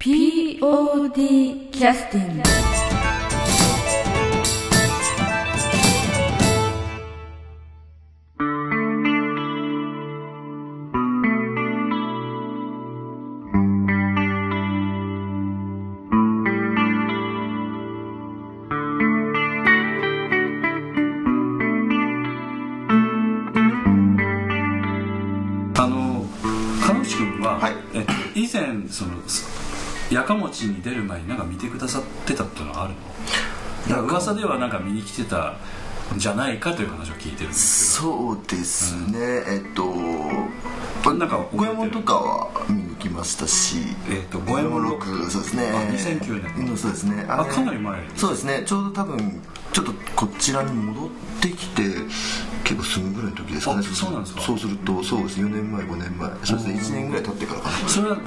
POD キャスティングに出る前になんか見てくださってたっていうのはあるの？噂ではなんか見に来てたんじゃないかという話を聞いてるんですそうですね、えっとなんか五右衛門とかは見に来ましたし。えっと五右衛門六。そうですね。あ2009年うんそうですね。あれかなり前そうですね。ちょうど多分ちょっとこちらに戻ってきて結構すぐぐらいの時ですかね。あそうなんですか？そうするとそうです。4年前5年前。そうですね。1年ぐらい経ってからかな。それは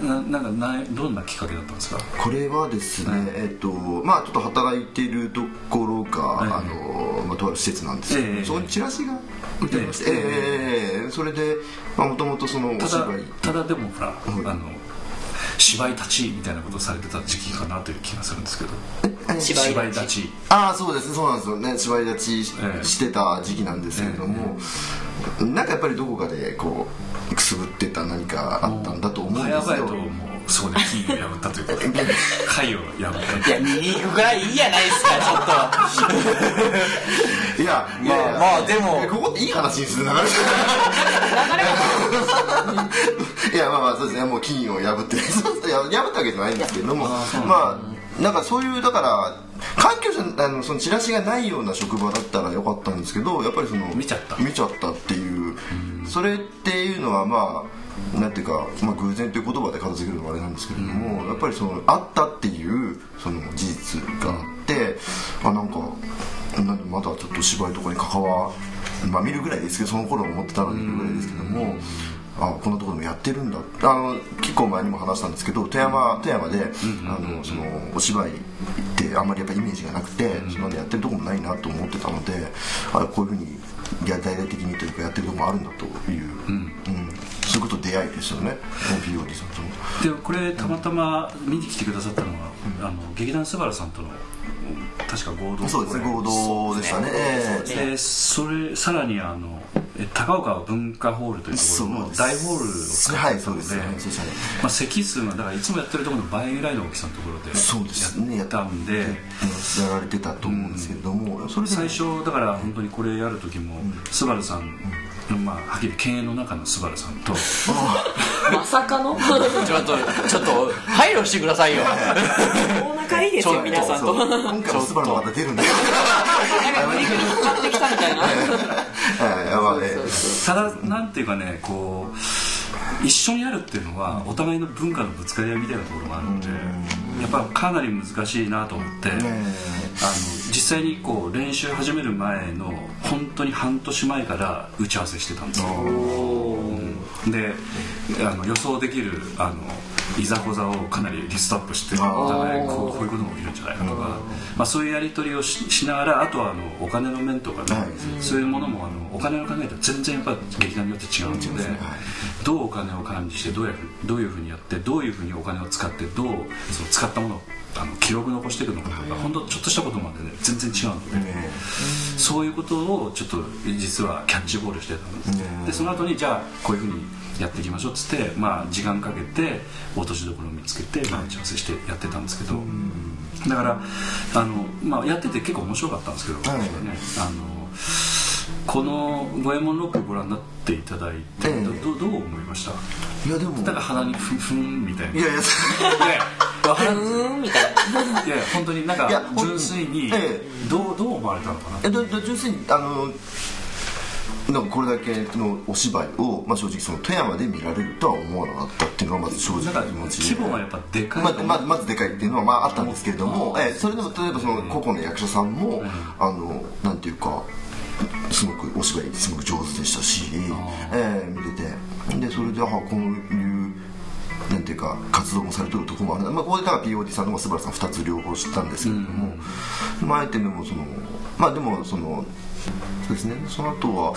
なななんかなどんなきっかけだったんですか？これはですね、えっとまあちょっと働いているところが、はい。あのまあ、とある施設なんですけど、ええそこにチラシが売ってまして、ええええええ。それでもともとそのおただ芝居。ただでもほら、い。あの芝居立ちみたいなことをされてた時期かなという気がするんですけど。芝居立ち。ああそうですねそうなんですよね。芝居立ちし,、ええ。してた時期なんですけれども、なんかやっぱりどこかでこうくすぶってた何かあったんだと思うんですよそこで金を破ったということで貝を破った。いや見に行くぐらいいいやないですかちょっといやいまあまあでも。ここっていい話にする流れいやまあまあそうですねもう金を破って破ったわけじゃないんですけれどもまあなんかそういうだから環境じゃあのそのチラシがないような職場だったらよかったんですけどやっぱりその見ちゃった。見ちゃったっていう。それっていうのはまあなんていうか、まあ、偶然という言葉で片付けるのもあれなんですけれども、やっぱりそのあったっていうその事実があって、あなんかなんでまだちょっと芝居とかに関わまあ見るぐらいですけどその頃思ってたのに見るぐらいですけども、あこんなところでもやってるんだ。あの結構前にも話したんですけど富山富山で、あのそのお芝居ってあんまりやっぱイメージがなくて、そんなのやってるとこもないなと思ってたのであこういうふうにや大々的にというかやってるとこもあるんだという、出会いですよね。さんとの。でこれたまたま見に来てくださったのは、あの劇団スバルさんとの確か合同そうですね。合同でしたね。ええ。でそれさらにあのえ高岡文化ホールというところの大ホールを使ってたのではいそうですね。まあ、席数がだからいつもやってるところの倍ぐらいの大きさのところでそうですね。やったんで、やられてたと思うんですけれども、それで最初だから本当にこれやる時も、スバルさん、まあはっきり経営の中のスバルさんと。まさかの？ちょっとちょっと配慮してくださいよ。お仲いいですよ皆さんと。今回もスバルの方出るんだけなんかグリグリ引っ張ってきたみたい。なただなんてい。うかねこう一緒にやるってい。うのはお互い。の文化のぶつかり合い。みたい。なところがあるのでやっぱかなり難しい。なと思って、あの実際にこう練習始める前の本当に半年前から打ち合わせしてたんですよ、うん。であの予想できるあのいざこざをかなりリストアップしてお互いこうこういうことも起きるんじゃないかとか、まあ、そういうやり取りをししながらあとはあのお金の面とかね、はい。そういうものもあのお金の考えと全然やっぱ劇団によって違うので、どうお金を管理してどうやふどういうふうにやってどういうふうにお金を使ってどうその使ったものをあの記録残していくのかとか、本当ちょっとしたことまでね全然違うので、そういうことをちょっと実はキャッチボールしてたんです、でその後にじゃあこういうふうにやっていきましょう。っつって、まあ、時間かけて落としどころを見つけて、まあ、打ち合わせしてやってたんですけど、だからあの、まあ、やってて結構面白かったんですけど、はい。ねあのこの「五右衛門ロック」ご覧になっていただいて、ええ。どどどう思いました？いやでも。なんか鼻にふんふんみたいな。いやいやいやうーん？みたいな。いやいや本当になんか純粋にえどうどう思われたのかなえだだ純粋にあのなんかこれだけのお芝居を、まあ、正直その富山で見られるとは思わなかったっていうのがまず正直気持ち。で規模がやっぱでかいまずまずまずでかいっていうのはまああったんですけれども、ええそれでも例えばその個々の役者さんも、あのなんていうかすごくお芝居すごく上手でしたし、ええ見てて。でそれであこういうなんていうか活動もされてるところもあるな、まあ、ここでだから POD さんとかスバルさん2つ両方知ったんですけれども、まああえてでもそのまあでもそのそうですね。その後は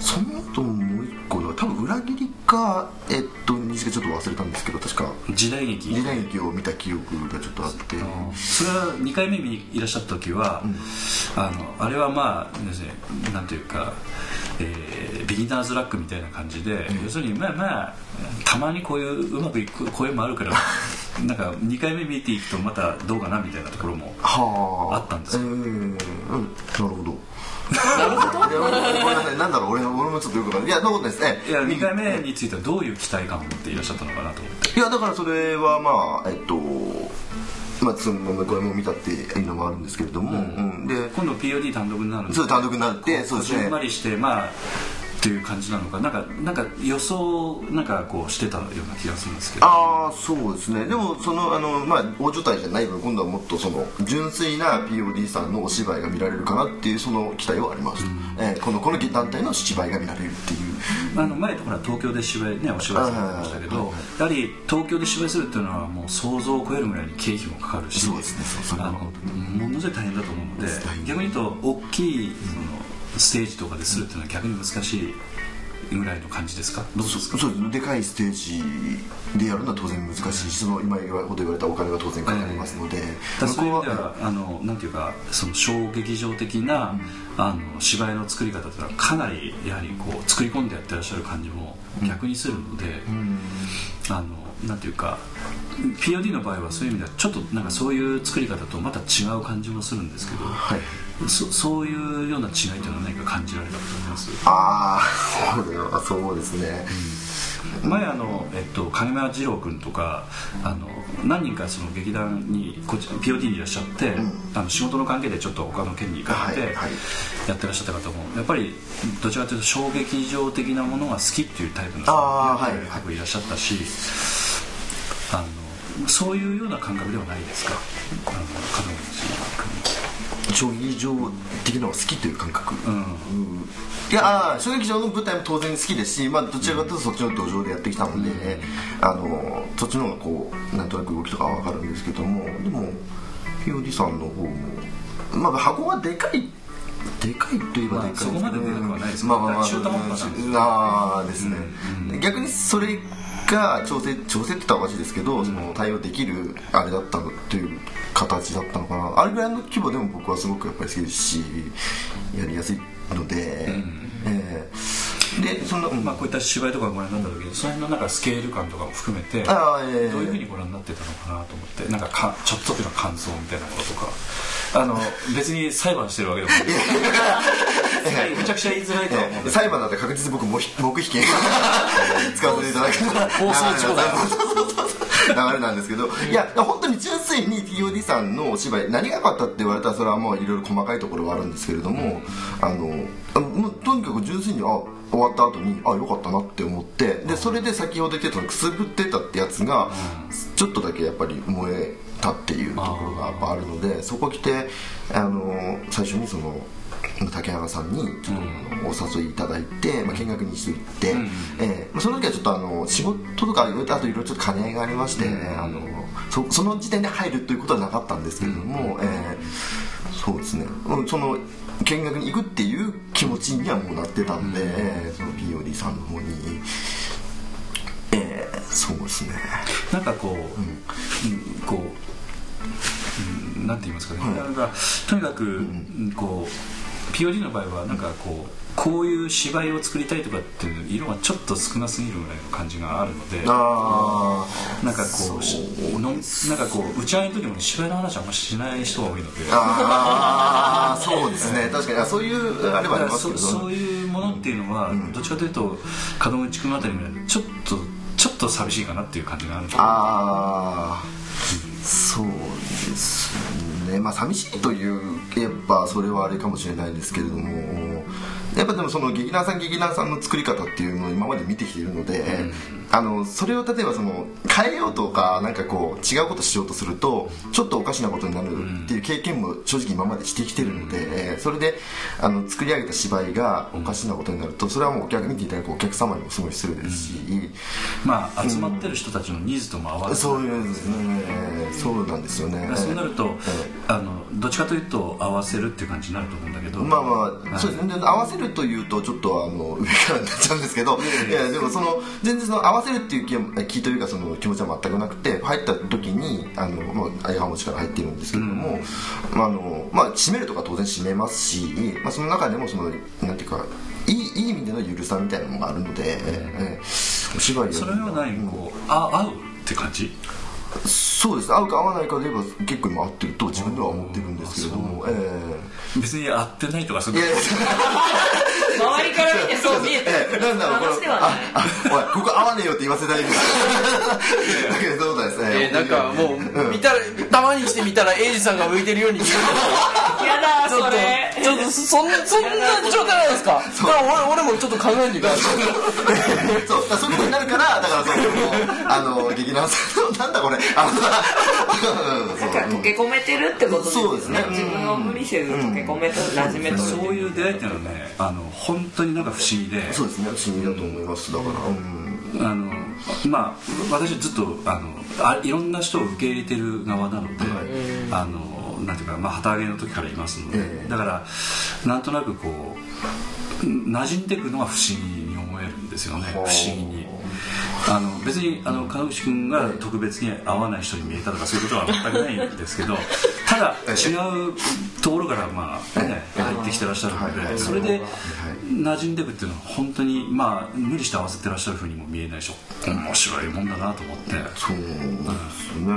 その後もう一個は多分裏切りかえっと日付ちょっと忘れたんですけど確か時代劇。時代劇を見た記憶がちょっとあって。それは2回目見にいらっしゃった時は、あのあれはまあですねなんていうか、えービギナーズラックみたいな感じで、要するにまあまあたまにこういううまくいく声もあるから なんか2回目見ていくとまたどうかなみたいなところもはあ。ったんですよえーうん。なるほどなるほど。ごめんなさい。なんだろう俺俺もちょっとよくわかんない。いやそんなことないですねいや2回目についてはどういう期待感を持っていらっしゃったのかなと。思っていやだからそれはまあえっとまあそのこれも見たっていうのもあるんですけれども、うん。で今度 POD 単独になるんでそう単独になってそうですね。まりしてまあっていう感じなのかなんかなんか予想なんかこうしてたような気がするんですけど。ああそうですね。でもそのあのまあ大所帯じゃない分今度はもっとその純粋な POD さんのお芝居が見られるかなっていうその期待はあります、えーこのこの団体の芝居が見られるっていう。あの前とほら東京で芝居ねお芝居されてましたけどやはり東京で芝居するっていうのはもう想像を超えるぐらいに経費もかかるしそうですね。そうそれはものすごい大変だと思うので大変。逆に言うと大きいそのステージとかでするっていうのは逆に難しいぐらいの感じですか？どうですかそうです。でかいステージでやるのは当然難しい。しその今ほど言われたお金が当然かかりますので、だからそういう意味でははあのなんていうかその小劇場的な、あの芝居の作り方というのはかなりやはりこう作り込んでやってらっしゃる感じも逆にするので、あのなんていうか POD の場合はそういう意味ではちょっとなんかそういう作り方とまた違う感じもするんですけど、はい。そそういうような違いというのは何か感じられたと思います？ああそうですね、前あの、えっと、影山二郎君とかあの何人かその劇団にこっち POD にいらっしゃって、あの仕事の関係でちょっと他の県に行かれてはいはいやってらっしゃった方もやっぱりどちらかというと小劇場的なものが好きっていうタイプの人がはい。はいらっしゃったしあのそういうような感覚ではないですか？あの門口小劇場的なのが好きという感覚、君うん。うん。いや小劇場の舞台も当然好きですし、まあ、どちらかというとそっちの土壌でやってきたので、あのそっちの方がこうなんとなく動きとかは分かるんですけどもでも POD さんの方もまあ箱がでかいでかいといえばでかいですけど、まあそこまででかくはないですけどまあまあまあ中途半端なんですよああですね、逆にそれが調整調整って言ったらおかしいですけど、その対応できるあれだったのという形だったのかな。あれぐらいの規模でも僕はすごくやっぱり好きですしやりやすいので、ええ。でその、まあ、こういった芝居とかご覧になった時にその辺のなんかスケール感とかも含めてええ。どういうふうにご覧になってたのかなと思ってなんかかちょっとでの感想みたいなこととか。あの別に裁判してるわけでもない めちゃくちゃ言いづらいとは思う裁判だって確実に僕も黙秘権。使わせていただく。放送事故だよ流れなんですけど。いや本当に純粋に TOD さんのお芝居何が良かったって言われたらそれはもういろいろ細かいところはあるんですけれどもあのあもうとにかく純粋にあ終わった後にあ良かったなって思ってでそれで先ほど言ってたくすぶってたってやつがちょっとだけやっぱり燃えたっていうところがやっぱあるのでそこ来てあの最初にその竹原さんにちょっとお誘いいただいて、まあ、見学にしていって、えーまあその時はちょっとあの仕事とかいろいろとあといろいろちょっと兼ね合いがありまして、あのそその時点で入るということはなかったんですけれども、えーそうですね。うんその見学に行くっていう気持ちにはもうなってたんで、えーその POD さんの方に。えーそうですね。なんかこう、うん。こう、うんなんて言いますかね、なんかとにかく、こう POD の場合はなんかこうこういう芝居を作りたいとかっていう色がちょっと少なすぎるぐらいの感じがあるのでなんかこうしのなんかこう打ち上げの時も芝居の話あんましない人が多いので。ああそうですね。確かに。あそういうあれはありますけどそういうものっていうのは、どっちかというと門口君あたりみたいにちょっとちょっと寂しいかなっていう感じがあるああそうですね。まあ寂しいという言えぱそれはあれかもしれないですけれどもやっぱでもその劇団さん劇団さんの作り方っていうのを今まで見てきているので、あのそれを例えばその変えようとかなんかこう違うことしようとするとちょっとおかしなことになるっていう経験も正直今までしてきてるので、えーそれであの作り上げた芝居がおかしなことになるとそれはもうお客見ていただくお客様にもすごい失礼ですし、まあ集まってる人たちのニーズとも合わないそういうんですね、そうなんですよね。そうなると、えあのどっちかというと合わせるっていう感じになると思うんだけど。まあまあ、そうですね。で合わせるというとちょっとあの上からになっちゃうんですけどいやでもその全然その合わせるっていう気は気というかその気持ちは全くなくて入った時にあの、まあ、相浜持ちから入っているんですけれども、まああのまあ、締めるとか当然締めますし、まあ、その中でもそのなんていうかいいいい意味でのゆるさみたいなのがあるので、えーお芝居やそれは何こうあ合うって感じ？そうです。合うか合わないかで言えば結構今合ってると自分では思ってるんですけれども、え別に合ってないとかそうえいやいや。周りから見てそう見えて。えなんだろうこれ。ああおいここ合わねえよって言わせたいんですだけどそうですねえーなんかもう見たらたまにしてみたらエイジさんが向いてるように見える。やだそれ。とちょっとそんなそんな状態なんですか？だから俺俺もちょっと考えてみたそうだからそういうことになるからだからそうあの劇団さんのなんだこれ。あのうんそう。だから溶け込めてるってことですよそうですね。自分を無理せず溶け込めと馴染めとるそういう出会いっていうのはねあの本当になんか不思議で。そうですね。不思議だと思います。だから。うん。あのまあ私ずっとあのあいろんな人を受け入れてる側なので、あのなんていうか、まあ、旗揚げの時からいますので、ええ。だからなんとなくこう馴染んでいくのが不思議に思えるんですよね。不思議に。あの別にあの川口君が特別に合わない人に見えたとかそういうことは全くないんですけど ただ違うところからまあね入ってきてらっしゃるのはい。でそれで馴染んでいくっていうのは本当にまあ無理して合わせてらっしゃるふうにも見えないし面白いもんだなと思って。そうですね。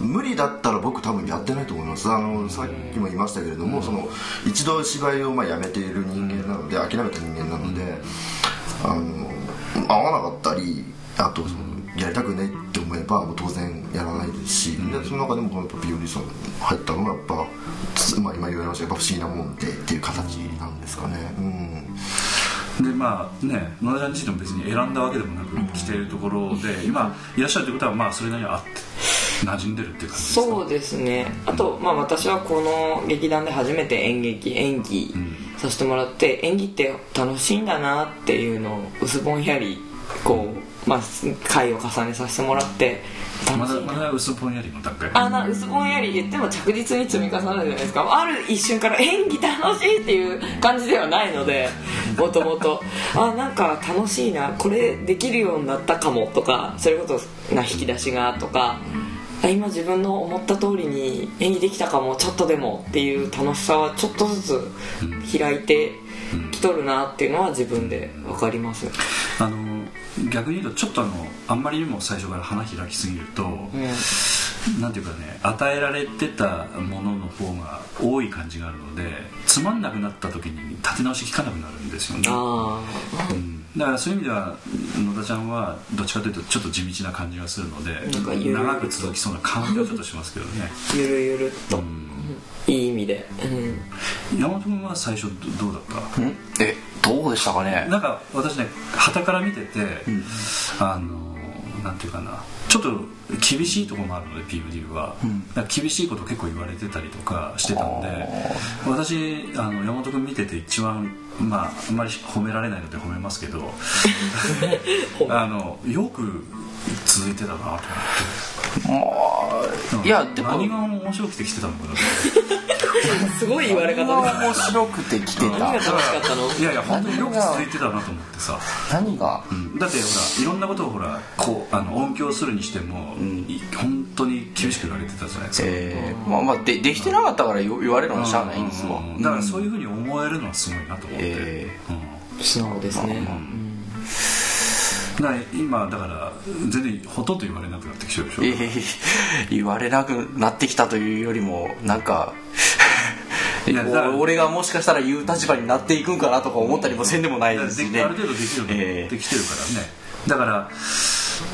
無理だったら僕多分やってないと思います。あのさっきも言いましたけれども、その一度芝居をまあやめている人間なので諦めた人間なので、あの合わなかったりあとそのやりたくないって思えばもう当然やらないですし、でその中でもこのやっぱビオリさん入ったのがやっぱ、つまあ、今言われましたけどやっぱ不思議なもんでっていう形なんですかね。うん。でまあね野田ちゃん自身も別に選んだわけでもなく来ているところで今いらっしゃるということはまあそれなりにあって馴染んでるっていう感じですか？そうですね。あと、まあ、私はこの劇団で初めて演劇演技させてもらって、演技って楽しいんだなっていうのを薄ぼんやりこう、まあ、回を重ねさせてもらってまだ楽しいなまだ薄ぼんやりの段階？あな薄ぼんやり言っても着実に積み重なるじゃないですか。ある一瞬から演技楽しいっていう感じではないので もともと。あなんか楽しいなこれできるようになったかもとかそれこそな引き出しがとか。あ今自分の思った通りに演技できたかもちょっとでもっていう楽しさはちょっとずつ開いてきとるなっていうのは自分で分かります。あの逆に言うとちょっとあのあんまりにも最初から花開きすぎると、なんていうかね与えられてたものの方が多い感じがあるのでつまんなくなった時に立て直し効かなくなるんですよね。あうんだからそういう意味では野田ちゃんはどっちかというとちょっと地道な感じがするのでなんかゆる長く続きそうな感じはちょっとしますけどね。あゆるゆるっと、いい意味で、うん。山本君は最初どどうだった？えどうでしたかね？なんか私ね傍から見てて、あのなんていうかなちょっと厳しいところもあるので PUD は、だから厳しいこと結構言われてたりとかしてたんで私あの山本君見てて一番まああんまり褒められないので褒めますけど あのよく続いてたなと思って。いやでも。何が面白くて来てたのかなと すごい言われ方が面白くて来て何が楽たしかったの？いやいや本当によく続いてたなと思ってさ。何が？うん。だってほらいろんなことをほらこうあの音響するにしても、い本当に厳しく言われてたじゃないですか、えー、まあまあでできてなかったから言言われるのはしゃあないんですわ。うん。だからそういうふうに思えるのはすごいなと思って、えうん。素直ですね、だから今だから全然ほとんど言われなくなってきてるでしょ、えー言われなくなってきたというよりもなんか俺がもしかしたら言う立場になっていくんかなとか思ったりもせんでもないですしね。ある程度できるようになってきてるからね、だからだか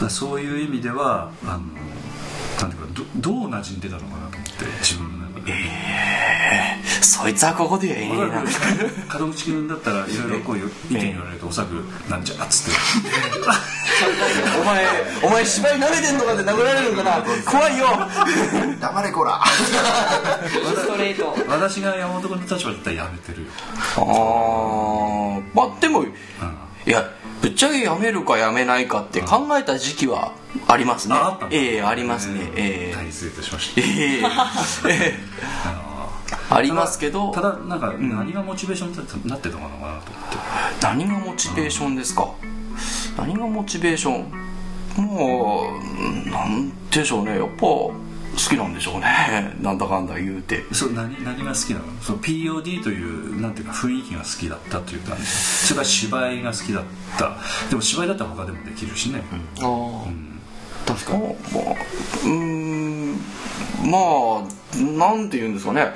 らそういう意味ではあのなんていうかどどう馴染んでたのかなと思って自分の中でええそいつはここでええな門口君だったらいろいろこういう意見言われるとおそらくなんちゃっつって。お前お前芝居投げてんのかって殴られるのかな怖いよ。黙れこら。ストレート。私が山本君の立場だったらやめてるよ。ああまあでもいやぶっちゃけやめるかやめないかって考えた時期はありますね。ええありますね。え大変失礼いたしました。ええええありますけどただなんか何がモチベーションになってたのかなと思って。何がモチベーションですか？何がモチベーション？もうなんでしょうね。やっぱ好きなんでしょうね。なんだかんだ言うて。そう何何が好きなの？そう POD というなんていうか雰囲気が好きだったというか。それから芝居が好きだった。でも芝居だったら他でもできるしね、ああ。確かに。まあうーんまあなんて言うんですかね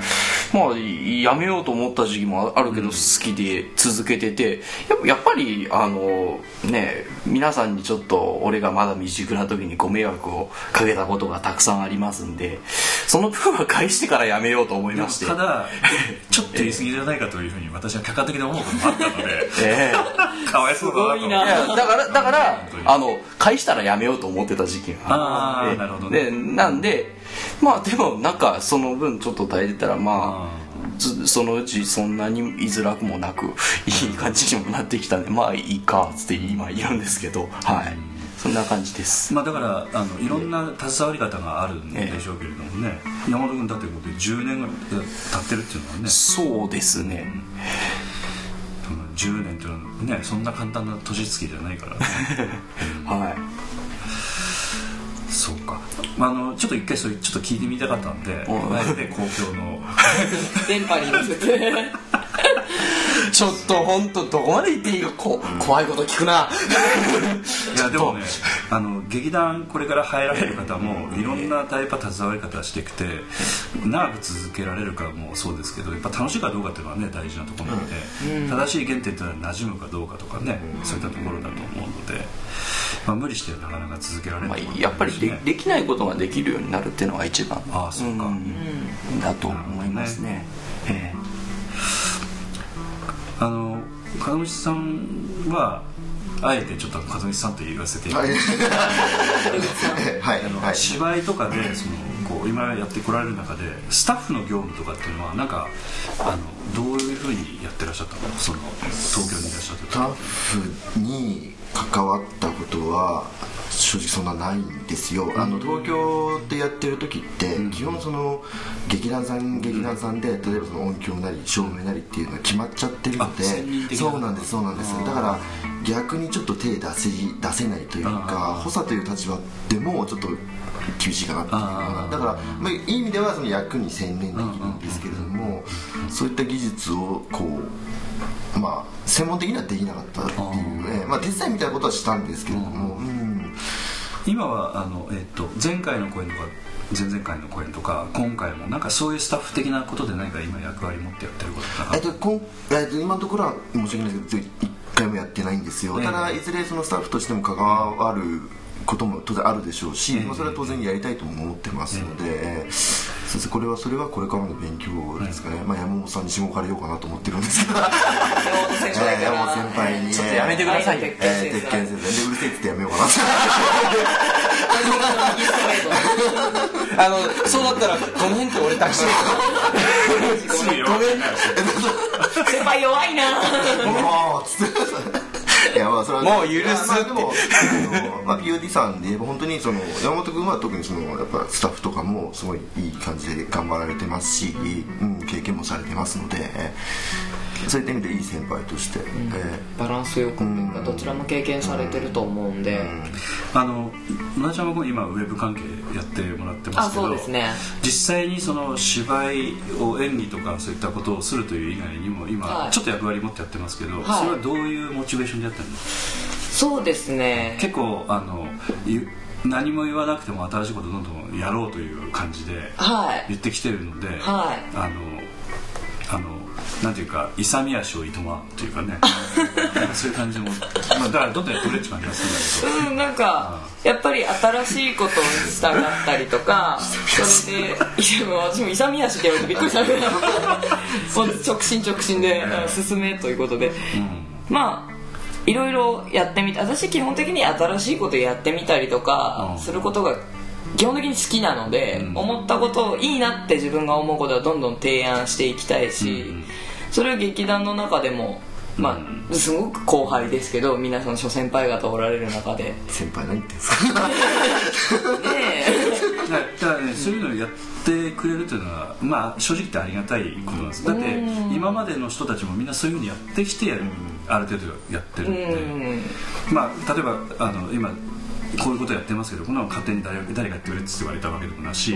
まあやめようと思った時期もあるけど好きで続けててやっぱりあのね皆さんにちょっと俺がまだ未熟な時にご迷惑をかけたことがたくさんありますんでその分は返してからやめようと思いまして。ただ ちょっと言い過ぎじゃないかというふうに私は客観的に思うこともあったのでええ かわいそうだなとな。だからだから あの返したらやめようと思ってた時期があーええなるほどね。でなんで まあでもなんかその分ちょっと耐えてたらまあつそのうちそんなに居づらくもなくいい感じにもなってきたんでまあいいかっつって今言うんですけど。はい。そんな感じです。まあだからあのいろんな携わり方があるんでしょうけれどもね、山本君だってことで10年ぐらい経ってるっていうのはね。そうですね。うん。10年っていうのはねそんな簡単な年月じゃないからね。はい。そうか、まあ、あのちょっと一回それちょっと聞いてみたかったんでおあえて公共の。電波に乗せてちょっと本当どこまで言っていいかこ怖いこと聞くな。いやでもねあの劇団これから入られる方もいろんなタイプ携わり方してきて長く続けられるかもそうですけどやっぱ楽しいかどうかっていうのはね大事なところなので、正しい原点っていうのは馴染むかどうかとかねそういったところだと思うので、まあ、無理してなかなか続けられまないあやっぱりでできないことができるようになるっていうのが一番ああそうか、ん。だと思いますね。ええあの門口さんはあえてちょっと門口さんと言わせていたはい。芝居とかでそのこう今やってこられる中でスタッフの業務とかっていうのはなんかあのどういうふうにやってらっしゃったの？その東京にいらっしゃった時。スタッフに関わったことは正直そんなないんですよ。あの東京でやってる時って基本その劇団さん劇団さんで例えばその音響なり照明なりっていうのが決まっちゃってるのでそうなんですそうなんです。だから逆にちょっと手出せ出せないというか補佐という立場でもちょっと厳しいかなっていうようあー。なだから、まあ、いい意味ではその役に専念できるんですけれどもそういった技術をこうまあ専門的にはできなかったっていうねまあ手伝いみたいなことはしたんですけれどもうん今はあの、えっと前回の公演とか前々回の公演とか今回もなんかそういうスタッフ的なことで何か今役割持ってやってることとか。えっと、こんえっと今のところは申し訳ないですけど一回もやってないんですよ、ええ。ただいずれそのスタッフとしても関わることも当然あるでしょうし、ええ。まあ、それは当然やりたいとも思ってますので、ええ。そうですねこれはそれはこれからの勉強ですかね、まあ、山本さんにしごかれようかなと思ってるんですけど山本先輩にちょっとやめてくださいよ。鉄ええ鉄拳先生。拳先生でうるせえってやめようかな あのそうだったらこの辺って俺出して。すぐよごめん。先輩弱いな。もうつっていやまあそれはもう許すまあでもあの、まあ、POD さんで言えば本当にその山本君は特にそのやっぱスタッフとかもすごいいい感じで頑張られてますし、うん、経験もされてますのでそういった意味でいい先輩として、えバランスよくというかどちらも経験されてると思うんで。あの村ちゃん今ウェブ関係やってもらってますけどあそうですね。実際にその芝居を演技とかそういったことをするという以外にも今、はい。ちょっと役割持ってやってますけど、はい。それはどういうモチベーションでやってるのそうですね。結構あのゆ何も言わなくても新しいことどんどんやろうという感じではい。言ってきてるので、はい。あのあのなんていうか勇み足をいとまというかね。か そういう感じも、まあ、だからどんどんやってくれって感じがするんだけど。うんなんかやっぱり新しいことに従ったりとかそれでいや私も勇み足って言われてびっくりした。けどもう直進直進で進めということで、まあいろいろやってみて私基本的に新しいことやってみたりとかうん。することが基本的に好きなので、思ったことをいいなって自分が思うことはどんどん提案していきたいし、それを劇団の中でもまあすごく後輩ですけど皆さん諸先輩方おられる中で。ね先輩何言ってんすか？え。だからねそういうのをやってくれるというのはまあ正直言ってありがたいことなんです。だって今までの人たちもみんなそういうふうにやってきてある程度やってるんで、うん。まあ例えばあの今こういうことやってますけどこんなの勝手に誰が誰がやってくれって言われたわけでもなし、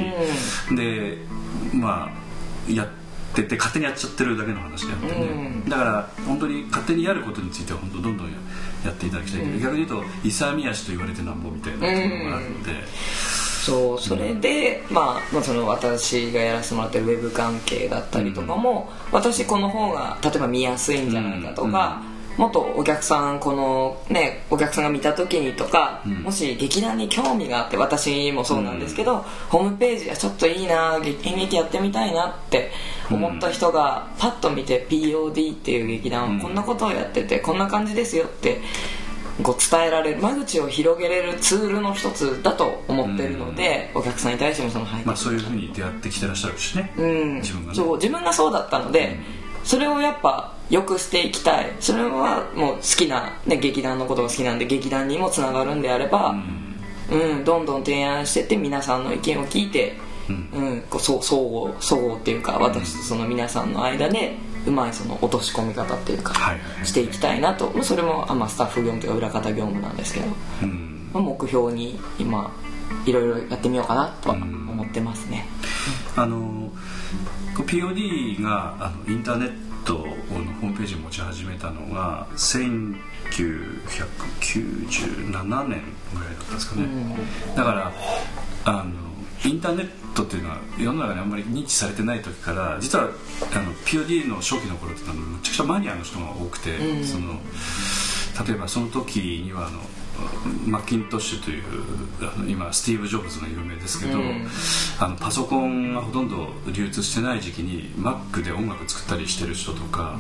でまあやってて勝手にやっちゃってるだけの話であってね、だから本当に勝手にやることについては本当どんどんややっていただきたいけど、逆に言うと勇み足と言われてなんぼみたいなところがあるので、そうそれで、まあ、まあその私がやらせてもらってるウェブ関係だったりとかも、私この方が例えば見やすいんじゃないかとか、もっとお客さんこのねお客さんが見た時にとか、もし劇団に興味があって私もそうなんですけど、ホームページはちょっといいな演劇やってみたいなって思った人がパッと見て POD っていう劇団はこんなことをやっててこんな感じですよってこう伝えられる間口を広げれるツールの一つだと思ってるので、お客さんに対してもその背景まあ、そういうふうに出会ってきてらっしゃるしね、うん。自分がね。そう自分がそうだったので、それをやっぱ良くしていきたい。それはもう好きな、ね、劇団のことが好きなんで劇団にもつながるんであれば、うん。どんどん提案してって皆さんの意見を聞いて、うん。こうそう相互相互っていうか私とその皆さんの間でうまいその落とし込み方っていうか、していきたいなと。まあそれもあまあスタッフ業務というか裏方業務なんですけど、うん。まあ目標に今いろいろやってみようかなとは思ってますね、あのこう POD があのインターネットのホームページを持ち始めたのが1997年ぐらいだったんですかね、だからあのインターネットっていうのは世の中にあんまり認知されてない時から実はあの POD の初期の頃ってのはむちゃくちゃマニアの人が多くて、その例えばその時にはあのマッキントッシュというあの今スティーブ・ジョブズが有名ですけど、あのパソコンがほとんど流通してない時期に Mac で音楽作ったりしてる人とか、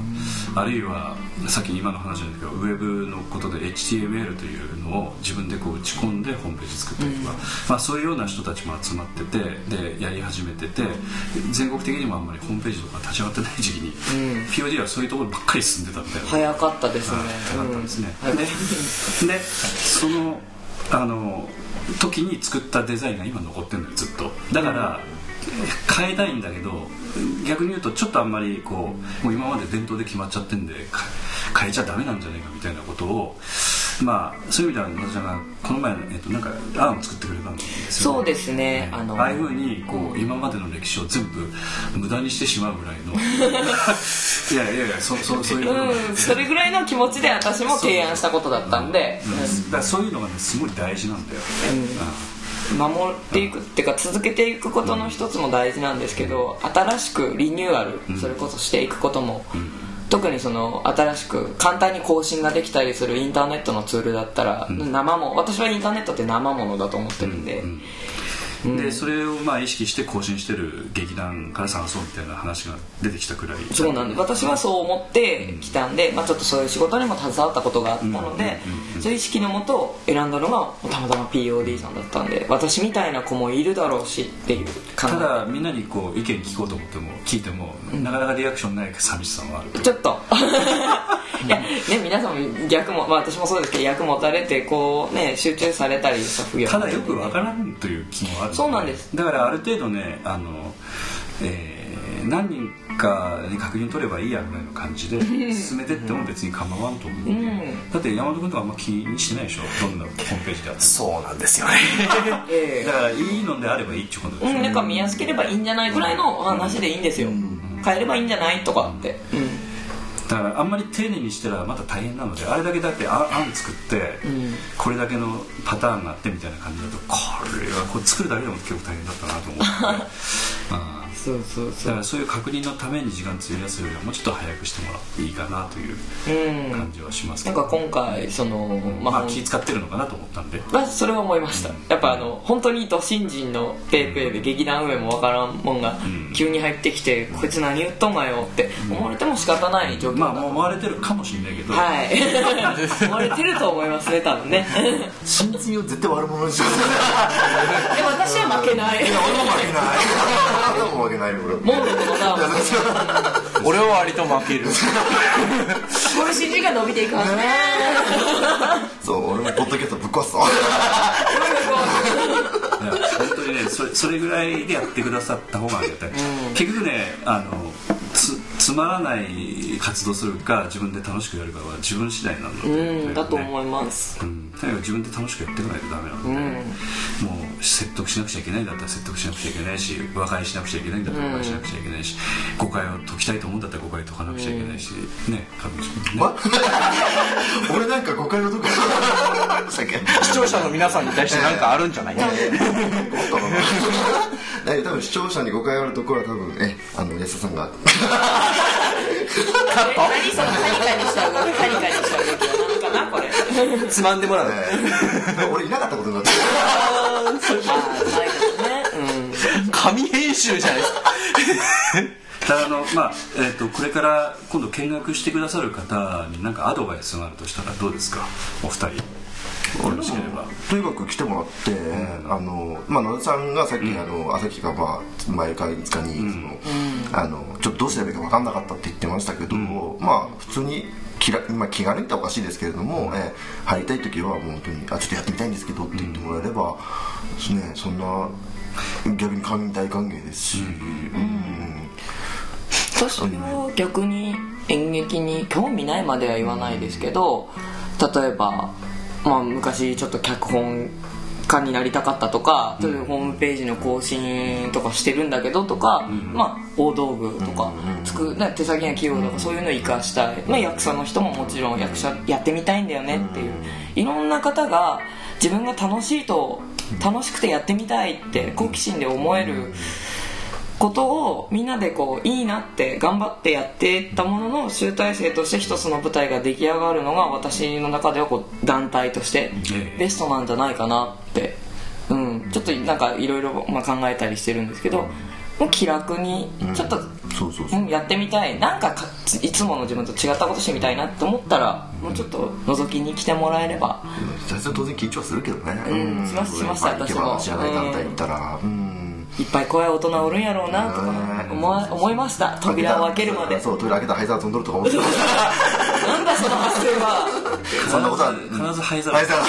あるいはさっき今の話なんだけどウェブのことで HTML というのを自分でこう打ち込んでホームページ作ったりとか、まあ、そういうような人たちも集まっててでやり始めてて全国的にもあんまりホームページとか立ち上がってない時期に、POD はそういうところばっかり進んでたみたいな。早かったですね、早かったですね、うん。ででそのあの時に作ったデザインが今残ってるのよずっと。だから変えたいんだけど逆に言うとちょっとあんまりこうもう今まで伝統で決まっちゃってんで変えちゃダメなんじゃないかみたいなことをまあそういう意味では野田ちゃんがこの前、えっと、なんか案を作ってくれたんですよそうですね。あのああいうふうにこう今までの歴史を全部無駄にしてしまうぐらいの。いやいやいやそそそういううん、それぐらいの気持ちで私も提案したことだったんで、だからそういうのがねすごい大事なんだよ、うん。守っていくっていうか続けていくことの一つも大事なんですけど新しくリニューアルそれこそしていくことも、特にその新しく簡単に更新ができたりするインターネットのツールだったら、生も私はインターネットって生ものだと思ってるんで、でそれをまあ意識して更新してる劇団から探そうみたいな話が出てきたくらい。そうなんです。私はそう思ってきたんで、まあ、ちょっとそういう仕事にも携わったことがあったので、そういう意識のもと選んだのがたまたま POD さんだったんで私みたいな子もいるだろうしっていう考たえだみんなにこう意見聞こうと思っても聞いても、なかなかリアクションない寂しさもあるちょっと。いやね皆さんも逆も、まあ、私もそうですけど役持たれてこうね集中されたりした不ただよくわからんという気もあるそうなんです。だからある程度ねあの、えー何人かに確認取ればいいやぐらいの感じで 進めてっても別に構わんと思う、ん。だって山本君とかあんま気にしてないでしょ？どんなホームページであってそうなんですよね。えだからいいのであればいいってことでしょ、えうん。なんか見やすければいいんじゃないぐらいの話でいいんですよ。変えればいいんじゃないとかって。うんだからあんまり丁寧にしたらまた大変なのであれだけだってあ案作って、これだけのパターンがあってみたいな感じだとこれはこれ作るだけでも結構大変だったなと思って、うんそうそうだそう。からそういう確認のために時間費やすよりはもうちょっと早くしてもらっていいかなといううん。感じはしますけど、なんか今回そのまあまあ気使ってるのかなと思ったんで。まあそれは思いました。やっぱあの本当にド新人のペーペーで劇団運営もわからんもんが急に入ってきてこいつ何言っとんがよって思われても仕方ない状況だまあもう思われてるかもしれないけど、はい。思われてると思いますね多分ね。新人を絶対悪者にしようでも私は負けない。俺も負けない けないよ俺モンドこのな俺は割と負ける。これ新人が伸びていくはずね。そう俺もポッドキャストぶっ壊すぞ。いや本当にねそれそれぐらいでやってくださった方がありがたい、結局ねあのつつまらない活動するか自分で楽しくやるかは自分次第なんだと思うんうんだと思います。うん、とにかく自分で楽しくやっていかないとダメなので、もう説得しなくちゃいけないんだったら説得しなくちゃいけないし和解しなくちゃいけないんだったら和解しなくちゃいけないし、誤解を解きたいと思うんだったら誤解解かなくちゃいけないし、ね彼女もね、ま 俺なんか誤解のとこさっき視聴者の皆さんに対して何かあるんじゃない？か。え多分視聴者に誤解あるところは多分えあの安田さんが。え何そのカニカニした動きカニカニしたこれ。つまんでもらうえー俺いなかったことになってああないですねうん。神編集じゃないですか。ただあのまあえー、とこれから今度見学してくださる方に何かアドバイスがあるとしたらどうですか？お二人。よろしければとにかく来てもらって、あのまあ、野田さんがさっき、あの朝日が、まあ、前か5日に、そのあのちょっとどうすればいいか分かんなかったって言ってましたけど、まあ普通に気ら、まあ、気軽にっておかしいですけれども、えー入りたい時はもう本当にあちょっとやってみたいんですけどって言ってもらえれば、ね、そんな逆に大歓迎ですし、うん。私は逆に演劇に興味ないまでは言わないですけど例えば、まあ、昔ちょっと脚本家になりたかったとか、例えばホームページの更新とかしてるんだけどとか、まあ、大道具とか作る、ね手先の器用とかそういうのを生かしたい、まあ、役者の人ももちろん役者やってみたいんだよねっていう。いろんな方が自分が楽しいと楽しくてやってみたいって好奇心で思える。ことをみんなでこういいなって頑張ってやっていったものの集大成として一つの舞台が出来上がるのが私の中ではこう団体としてええ。ベストなんじゃないかなって、うん、ちょっとなんかいろいろまあ考えたりしてるんですけどもう気楽にちょっと、やってみたい。なんかかいつもの自分と違ったことしてみたいなって思ったらもうちょっと覗きに来てもらえれば。最初は当然緊張はするけどね、うん。しますしますやっぱり行けば私も。知らない団体行ったら。うんいっぱい怖い大人おるんやろうなとか思わ思いました。扉を開けるまで。そう扉開けたら灰皿飛んどるとか思ってた。なんだその発声は。そんなことは必ず灰皿。灰皿。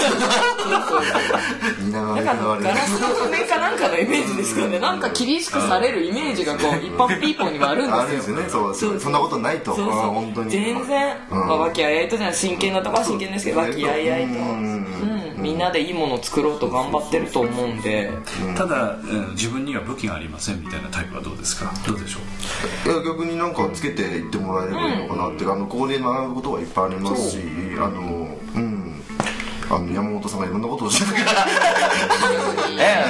なんかガラスの仮面かなんかのイメージですけどねなんか厳しくされるイメージがこう一般ピーポーにはあるんあですよ。るんですよね。そうそんなことないと。そうう。んそう本当に。全然、和気あいあいとじゃない真剣なとこは真剣ですけど和気あいあいと、ううん。んみんなでいいものを作ろうと頑張ってると思うんで。ただ、うん自分には武器がありませんみたいなタイプはどうですか？どうでしょう？いや逆になんかつけていってもらえればいいのかなって、あのここで学ぶことはいっぱいありますしあのうん。あの山本さんがいろんなことをしてるから。え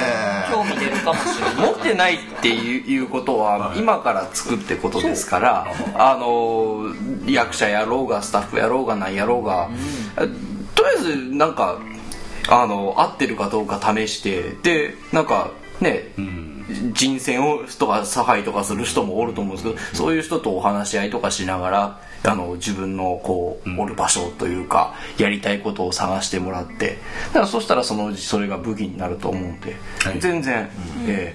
興味出るかもしれない。持ってないっていういうことは今から作ってことですからあの役者やろうがスタッフやろうが何やろうが、とりあえずなんかあの合ってるかどうか試してでなんかね、人選をとか差配とかする人もおると思うんですけどそういう人とお話し合いとかしながらあの自分のこうおる場所というかやりたいことを探してもらってだからそしたらそのうちそれが武器になると思うんで、はい。全然、え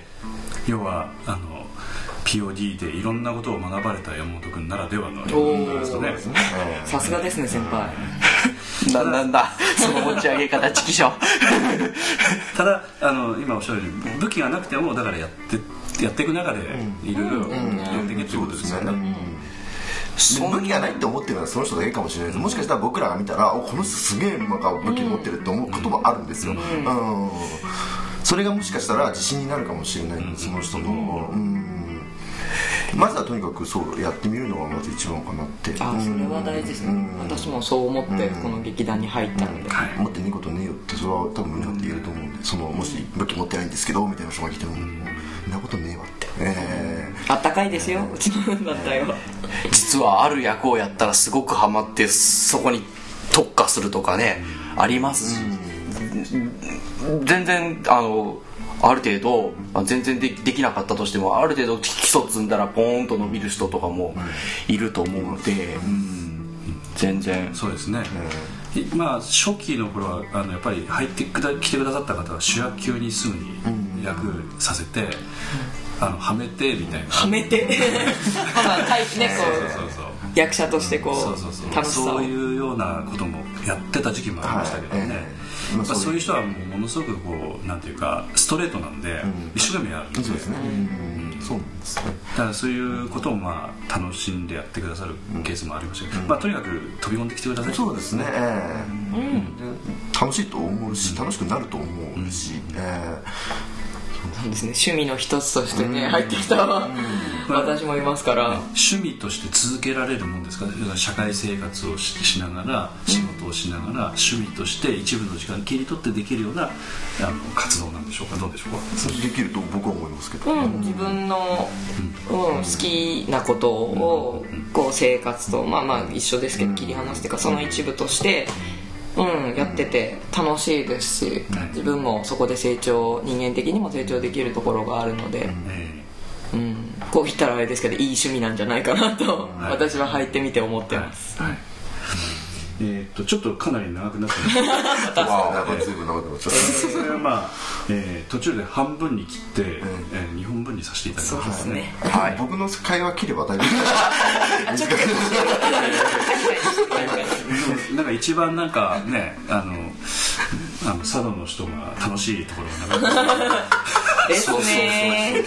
要はあの POD でいろんなことを学ばれた山本君ならではのですかね。さすがですね先輩。えなんなんだ。その持ち上げ方チキショただあの今おっしゃるように武器がなくてもだからやってやっていく中でいろいろやっていけっていうことですよね、で武器がないって思ってるのはその人だけかもしれないです。もしかしたら僕らが見たらおこの人すげえなんか武器持ってるって思うこともあるんですよ、うん。それがもしかしたら自信になるかもしれないんでその人の。うんまずはとにかくそうやってみるのがまず一番かなって。あそれは大事ですね。私もそう思ってこの劇団に入ったので。はい。持ってねえことねえよってそれは多分みんなって言えると思うんでそのもし武器持ってないんですけどみたいな人が来ても「そんなことねえわ」って、えーあったかいですよ。うちの団体は。実はある役をやったらすごくハマってそこに特化するとかね、ありますし、全然あのある程度まあ全然でできなかったとしてもある程度基礎積んだらポーンと伸びる人とかもい。ると思うので、全然。そうですね、いまあ初期の頃はあのやっぱり入ってくだ来てくださった方は主役級にすぐに役させて、あのはめてみたいな。はめて。まあタイプねこそうそうそうう。役者としてこそうそうそうう。楽しさを。そういうようなこともやってた時期もありましたけどね、はい。ええまあ、まあそういう人はもうものすごくこうなんていうかストレートなんで、一生懸命やるんでそうですね。うん。そうなんですね。だからそういうことをまあ楽しんでやってくださるケースもありましたけど、まあ、とにかく飛び込んできてください。そうですね、ええで楽しいと思うし楽しくなると思うし、えそうですね。趣味の一つとしてね入ってきた 私もいますから。趣味として続けられるもんですかだから社会生活をししながら仕事をしながら趣味として一部の時間切り取ってできるようなあの活動なんでしょうか。どうでしょうか。えそれできると僕は思いますけど、うん、自分の、うん、好きなことをこう生活とまあまあ一緒ですけど切り離してかその一部として、うん、やってて楽しいですし自分もそこで成長人間的にも成長できるところがあるので、えうん、こう言ったらあれですけどいい趣味なんじゃないかなと私は入ってみて思ってえます。はいえーっとちょっとかなり長くなってますなんか随分長くなっちゃったそれはまあ、えー途中で半分に切って、え2本分にさせていただきまですすね。はい。僕の会話切れば大丈夫なんか一番なんかねあのあの佐渡の人が楽しいところが長くですね。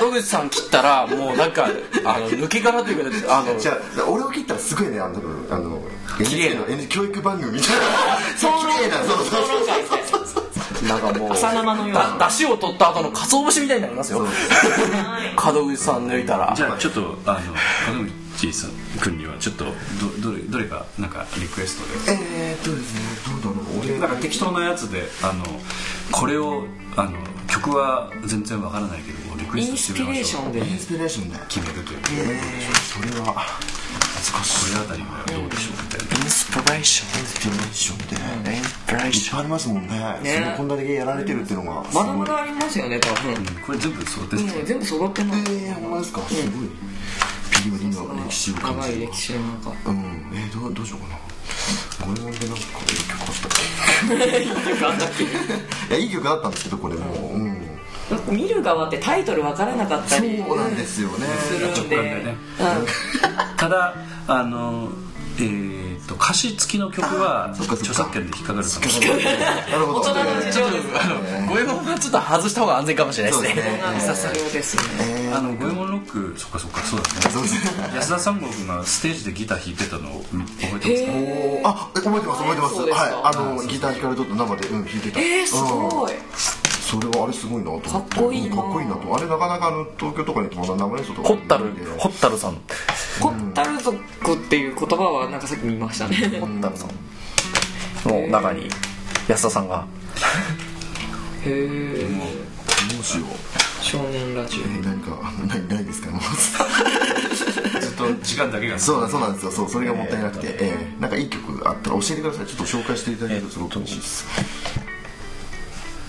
門口さん切ったらもうなんかあの抜け殻というかあのじゃあ俺を切ったらすごいねあの多分あの綺麗な。教育番組みたいな。そう綺麗なそうそうそう。なんかもう朝生のような。だだしを取った後の鰹節みたいになりますよ。門口さん抜いたら。じゃあちょっとあの門口さん君にはちょっとどどれどれかなんかリクエストで？えーっとですねどうだろう俺。なんか適当なやつであのこれをあの曲は全然わからないけどリクエストインスピしてみましょうレーションで。インスピレーションで。決めるという。それは難しい。れあたりはどうでしょうみたい。なインスピレーション。インスピレーションでインスピレーいっションぱいありますもんね。こんだけやられてるっていうのがまだまだありますよね多分、これ全部そうです、うん、全部揃ってます。えー、ほんまですか？すごい。POD の歴史を感じる。長い歴史の中。うん。えー、どうどうしようかな。ゴエモンでなんかいい曲あったいやいい曲あったんですけどこれもうん見る側ってタイトル分からなかったりそうなんですよね。するんで。直感でねただあのえー、と歌詞付きの曲は著作権で引っかかるかもしれないなるほど。大人の事情です五右衛門はちょっと外した方が安全かもしれないですね。ですね。五右衛門ロックそっかそっかそうですね。安田三郷君がステージでギター弾いてたのを覚えてます。かへあえ覚えてます覚えてます。はい。あのギター弾かれとって生でうん弾いてた。えー、すごいそれはあれすごいなと思って。かっこいいな。うんかっこいいなと。あれなかなかあの東京とかにまだ生演奏とかホッタル。ホッタルさん。コッタル族っていう言葉はなんかさっき見ましたね。ホッタルさん。の中に安田さんが。へえどうしよう少年ラジえー何かないないですか？も うずっと時間だけが。そうだそうなんですよ。そうそれがもったいなくて、えー。なんかいい曲あったら教えてください。ちょっと紹介していただけるとすごく嬉しいです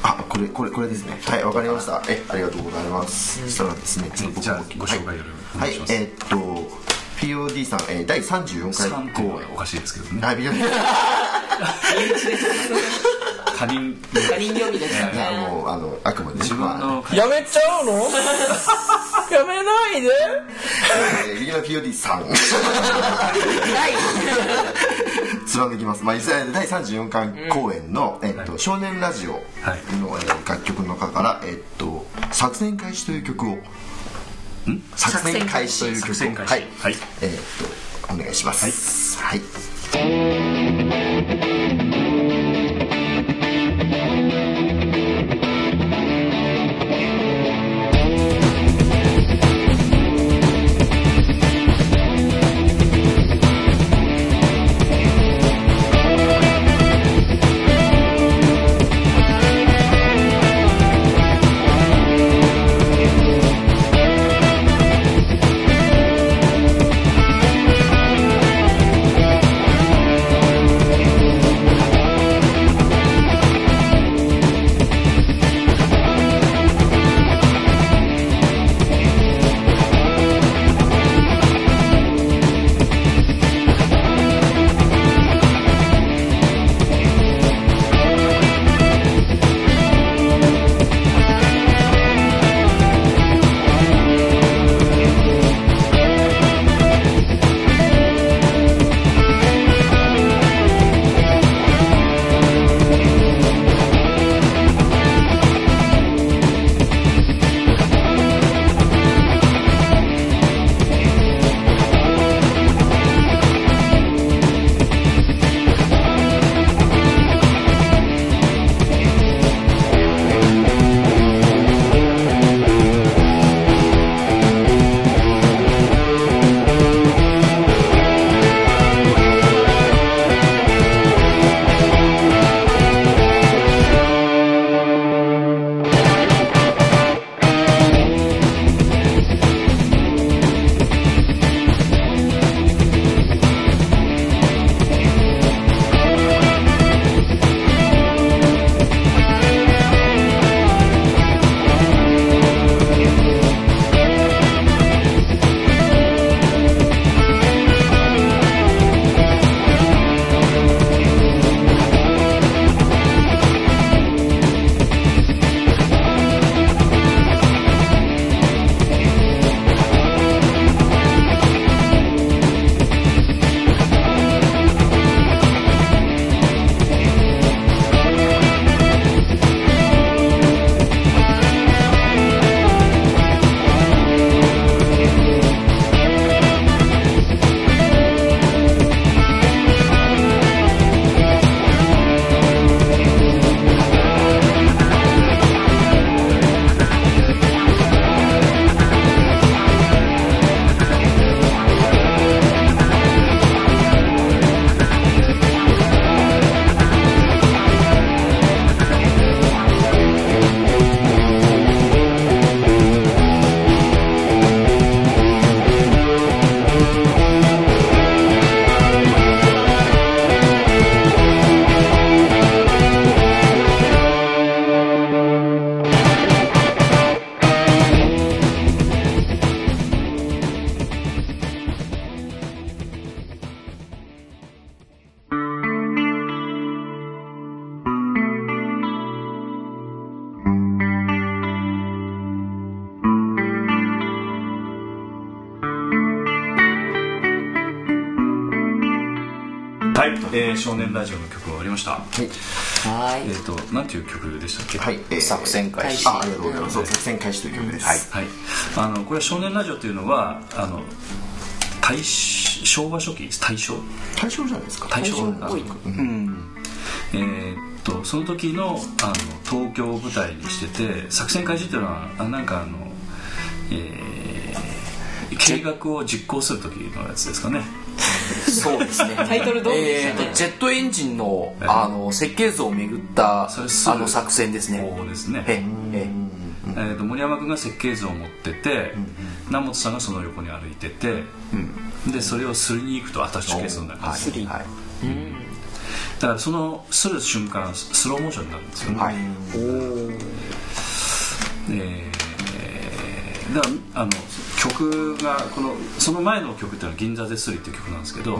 あこれこれこれですね。はいわかりました。えありがとうございます、そしたらですねちょっと僕じゃあもご紹介よろおはい、願いします、えーっと POD さん、えー、第34回。3公演点はおかしいですけどね他人。他人読みでしたいやねもうあのあくまで。自分のやめちゃうの？やめないで。えー右の POD さん。はい貫きます、まあ、第34回公演の、えっと少年ラジオの、はい。えー楽曲の中から、えっと「作戦開始」という曲を作戦開始という曲をはい、はいえっとお願いしますはい、「はい、したっけ？はい、えー作戦開始。あありがとうございます。作戦開始という曲です、はい。はい、あのこれは少年ラジオというのはあの大正昭和初期？大正？大正じゃないですか。大正大正っぽいうん。えーっとその時のあの東京を舞台にしてて作戦開始っていうのはあなんかあの、えー計画を実行する時のやつですかねそうですね。タイトル通りでしたね。えーとジェットエンジンのええ。あの設計図をめぐったあの作戦ですね。こうですね。えええーと森山君が設計図を持ってて南本さんがその横に歩いてて、でそれをすりに行くとアタッシュケースの中にはいはい。だからそのする瞬間スローモーションになるんですよね、はい。えーだからあの曲がこのその前の曲っていうのは「銀座でスリ」っていう曲なんですけど、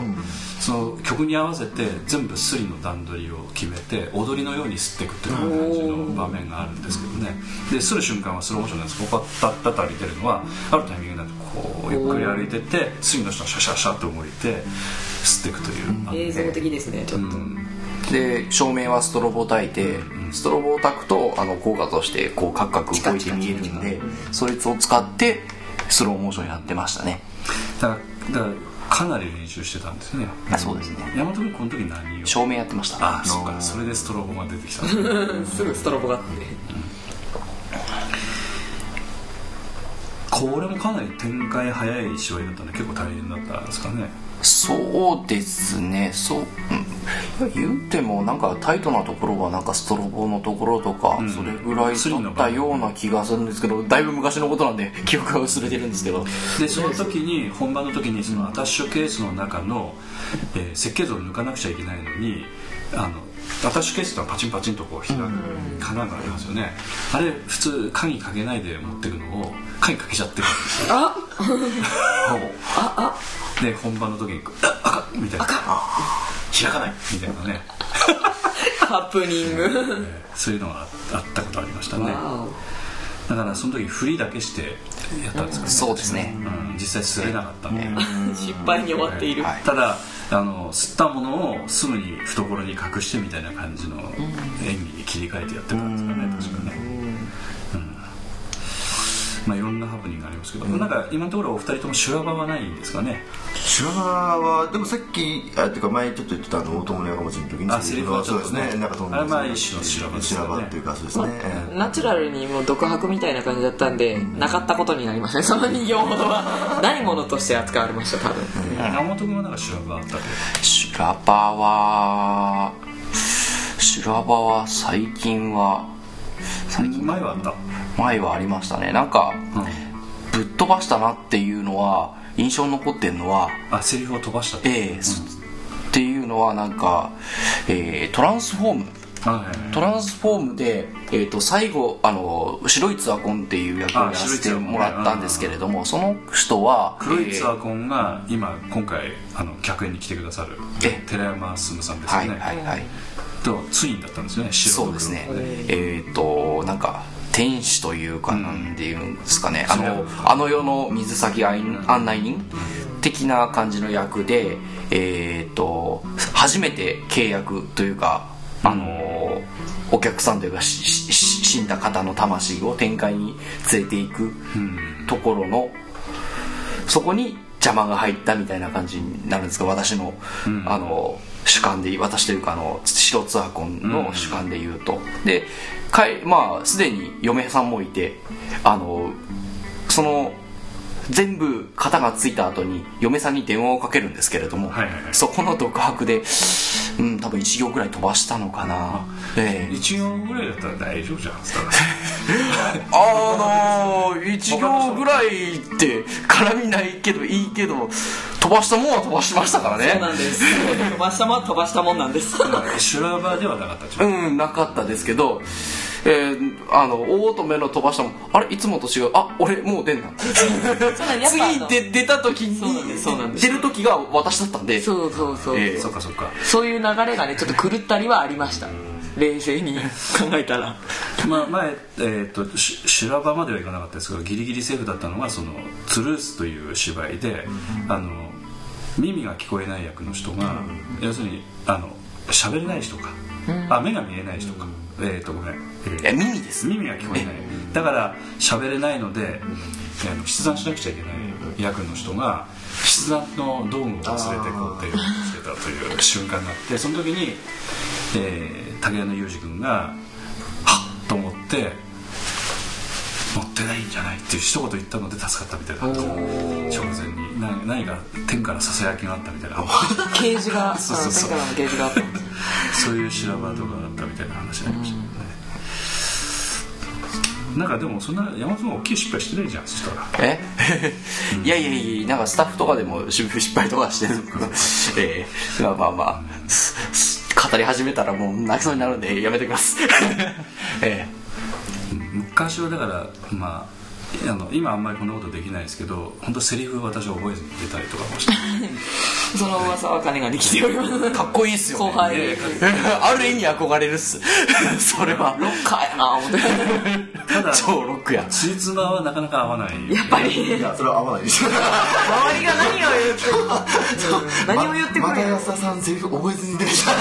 その曲に合わせて全部スリの段取りを決めて踊りのように吸っていくっていう感じの場面があるんですけどね。で吸る瞬間はスローモーションなんですけどパッタッタッと歩いてるのはあるタイミングになってこうゆっくり歩いてってスリの人がシャシャシャって動いて吸っていくという、あの映像的ですねちょっと、で照明はストロボを焚いて、ストロボを焚くとあの効果としてこうカクカク動いて見えるんでそいつを使ってスローモーションやってましたね。だからだからかなり練習してたんですよね。あそうですね。山本君この時何を？照明やってました。ああそうか。それでストロボが出てきた。すぐストロボがあってこれもかなり展開早い芝居だったんで結構大変だったんですかね。そうですね。そう、うん、言うてもなんかタイトなところはなんかストロボのところとか、ん。それぐらいだったような気がするんですけどだいぶ昔のことなんで 記憶が薄れてるんですけど。でその時に本番の時にそのアタッシュケースの中の、えー設計図を抜かなくちゃいけないのにあのアタッシュケースってのはパチンパチンとこう開く金がありますよね。あれ普通鍵かけないで持ってくのを鍵かけちゃってるんですよ。あで本番の時に「あ赤っ!」みたいな。開かない？みたいなね、ハプニング。えーそういうのがあったことありましたね。わだからその時振りだけしてやったんですかね。そうですね。うん、実際吸れなかったんで、お失敗に終わっている、はい。ただあの吸ったものをすぐに懐に隠してみたいな感じの演技に切り替えてやってたんですかね確かね、うんまあいろんなハプニングがありますけど、なんか今のところお二人とも修羅場はないんですかね？修羅場はでもさっきあっていうか前ちょっと言ってたあの大友の山口の時にあセリフはちょそうですっとね。ねなんかそんなあれまあ一種の修羅場です修羅場っていうかそうですね。ええ。ナチュラルにもう独白みたいな感じだったんで、なかったことになりましたねその人形ほどはないものとして扱われました多分、山本君はなんか修羅場あったけ修羅場は修羅場は最近は最近。前はあった前はありましたね。なんか、ぶっ飛ばしたなっていうのは印象に残ってるのはあセリフを飛ばしたってええそっていうのはなんか、えートランスフォーム。トランスフォームで、えー、と最後あの白いツアコンっていう役をやらせてもらったんですけれどもその人は黒いツアえーコンが今今回あの客演に来てくださるえ寺山進さんですね、はいはいはい。とツインだったんですよね白と黒そうですね。えっ、となんか天使というかなんていうんですかね、あのあの世の水先案案内人的な感じの役でえっ、と初めて契約というかあのお客さんというか死んだ方の魂を天界に連れていくところのそこに邪魔が入ったみたいな感じになるんですが私の,、あの主観で私というかあの白ツアコンの主観で言うと、でかいまあすでに嫁さんもいてあのその全部型がついた後に嫁さんに電話をかけるんですけれども、はいはいはい。そこの独白で、うん、多分1行ぐらい飛ばしたのかな、ええ。一行ぐらいだったら大丈夫じゃん。あのー、1行ぐらいって絡みないけどいいけど飛ばしたもんは飛ばしましたからね。そうなんです。飛ばしたもんは飛ばしたもんなんです。修羅場ではなかったじゃん。うんなかったですけどえー、あの大乙女の飛ばしたもん。あれいつもと違う。あ俺もう出んな。次で出た時に出る時が私だったんで。そうそうそう、ええそっかそっか。そういう流れがねちょっと狂ったりはありました。冷静に考えたら。まあ前、えー、とし修羅場まではいかなかったですけどギリギリセーフだったのがその「トゥルース」という芝居で、あの耳が聞こえない役の人が、要するにあの喋れない人か、あ目が見えない人か、えっ、とごめん、えーえ耳です。耳が聞こえない。だから喋れないので、あの筆談しなくちゃいけない。役の人が筆談の道具を忘れてこう手をしてたという瞬間があってその時に、えー竹谷裕二君がはっ！と思って持ってないんじゃないっていう一言言ったので助かったみたいな直前に。な何か天からささやきがあったみたいな。ケージが そうそうそう。天からのケージがあったんですそういう修羅場とかあったみたいな話がありましたけどね、なんかでもそんな山本も大きい失敗してないじゃんそしたらえ？いやいやいやなんかスタッフとかでも失失敗とかしてる ええ。まあまあまあ。すす語り始めたらもう泣きそうになるんでやめてきますえ。昔はだからまああの今あんまりこんなことできないですけど本当セリフ私は覚えずに出たりとかもして。その噂は金ができております。え かっこいいっすよ、ね、後輩。え ある意味憧れるっす。それは。ロッカーやな思って。ただ超ロックや。ついつまはなかなか合わない。やっぱり。いやそれは合わないです。よ周りが何を言って何を言ってくままたる安田さんセリフ覚えずに出てきた。だ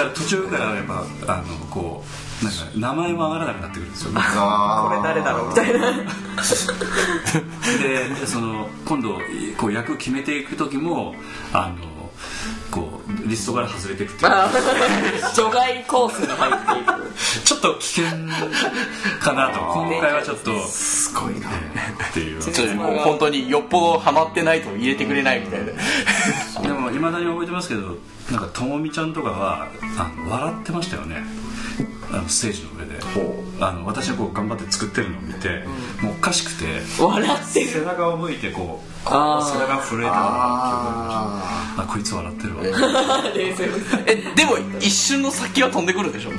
から途中からやっぱあのこう名前も上がらなくなってくるんですよ。これ誰だろうみたいな。でその今度こう役決めていく時もあのこうリストから外れていくっていう。除外コースに入っていく。ちょっと危険かなと。今回はちょっとすごいな。っていう。ちょっともう本当によっぽどハマってないと入れてくれないみたいな。でもいまだに覚えてますけどなんかともみちゃんとかはあの笑ってましたよねあのステージの上であの私がこう頑張って作ってるのを見て、もうおかしくて笑ってる。背中を向いてこう背中が震えてああこいつ笑ってるわ。冷静えでも一瞬の先は飛んでくるでしょ？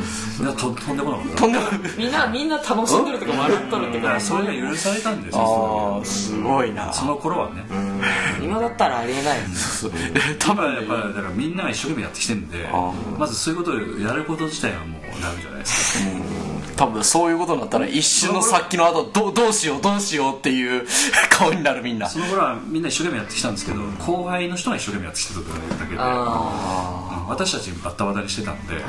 いやと飛んでこなかった飛んでくるみんなみんな楽しんでるとか笑っとるってかだからそれが許されたんですよああすごいな。その頃はね。今だったらありえない 多分やっぱりだからみんなが一生懸命やってきてるんであまずそういうことをやること自体はもうダメじゃないですか多分そういうことになったら一瞬の先の後どうどうしようどうしようっていう 顔になるみんな。その頃はみんな一生懸命やってきたんですけど後輩の人が一生懸命やってきてただけであうん私たちバッタバタにしてたんで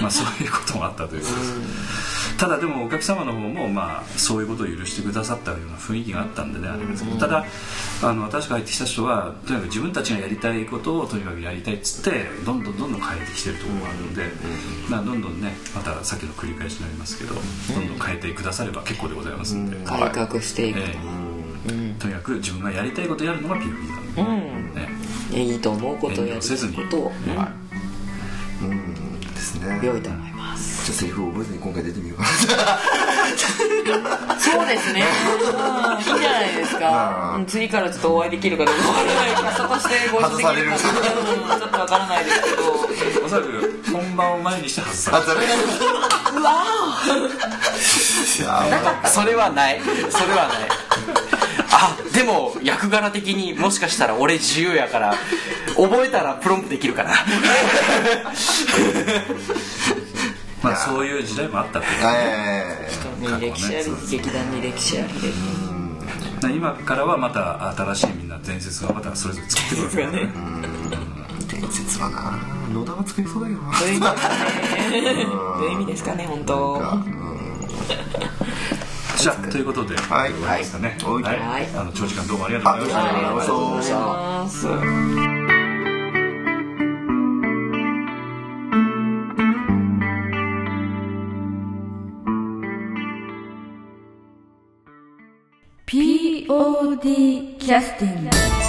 まあそういうこともあったということですただでもお客様の方もまあそういうことを許してくださったような雰囲気があったんでねあれですけどただあの私が入ってきた人はとにかく自分たちがやりたいことをとにかくやりたいっつってどんどんどんどん変えてきてるところがあるので、まあ、どんどんねまたさっきの繰り返しになりますけどどんどん変えてくだされば結構でございますんで、あ改革していく。ええ。とにかく自分がやりたいことをやるのが PFP なんで、うん。ね。いいと思うことをやるせずに。ことをうん。ですね。良いと思いますじゃあセリフを覚えずに今回出てみようかそうですね。うん。いいんじゃないですか。うん次からちょっとお会いできるかどうかわからないキャストとしてご一緒できるかちょっとわからないですけど。おそらく本番を前にして外される。あそれうわやばいそれはない。それはない。あでも役柄的にもしかしたら俺自由やから覚えたらプロンプできるかなまあそういう時代もあったっていう。えーね。歴史あり劇団に歴史ありで。今からはまた新しいみんな伝説がまたそれぞれ作ってくるわけだね。え伝説はな。野田は作りそうだけどな。どういう意味ですかね本当。じゃあということではい。終わりますかね。はい。はい。あの長時間どうもありがとうございましたありがとうございました。ありがとうございます POD キャスティング。